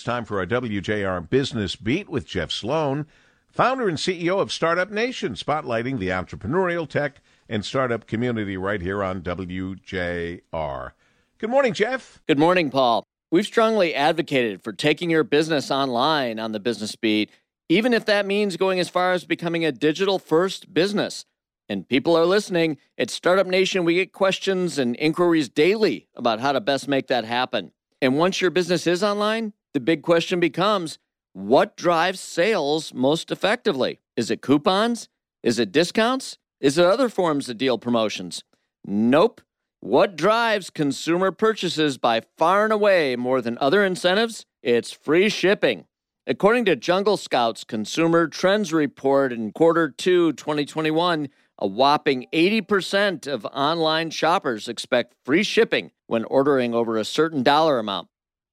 It's time for our WJR Business Beat with Jeff Sloan, founder and CEO of Startup Nation, spotlighting the entrepreneurial tech and startup community right here on WJR. Good morning, Jeff. Good morning, Paul. We've strongly advocated for taking your business online on the Business Beat, even if that means going as far as becoming a digital first business. And people are listening. At Startup Nation, we get questions and inquiries daily about how to best make that happen. And once your business is online, the big question becomes what drives sales most effectively? Is it coupons? Is it discounts? Is it other forms of deal promotions? Nope. What drives consumer purchases by far and away more than other incentives? It's free shipping. According to Jungle Scout's Consumer Trends Report in quarter two 2021, a whopping 80% of online shoppers expect free shipping when ordering over a certain dollar amount.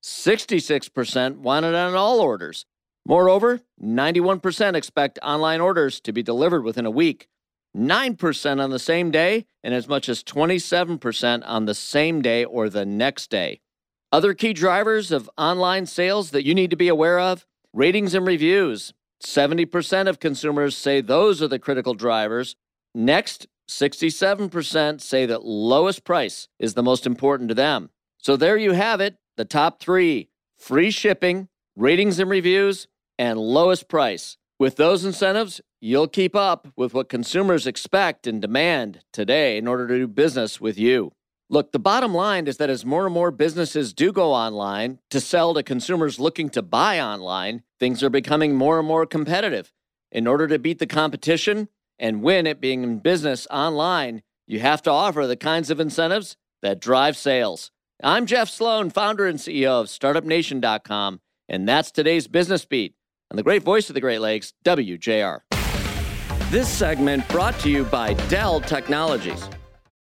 66% want it on all orders. Moreover, 91% expect online orders to be delivered within a week, 9% on the same day, and as much as 27% on the same day or the next day. Other key drivers of online sales that you need to be aware of ratings and reviews. 70% of consumers say those are the critical drivers. Next, 67% say that lowest price is the most important to them. So there you have it the top three free shipping, ratings and reviews, and lowest price. With those incentives, you'll keep up with what consumers expect and demand today in order to do business with you. Look, the bottom line is that as more and more businesses do go online to sell to consumers looking to buy online, things are becoming more and more competitive. In order to beat the competition and win at being in business online, you have to offer the kinds of incentives that drive sales. I'm Jeff Sloan, founder and CEO of StartupNation.com, and that's today's Business Beat on the great voice of the Great Lakes, WJR. This segment brought to you by Dell Technologies.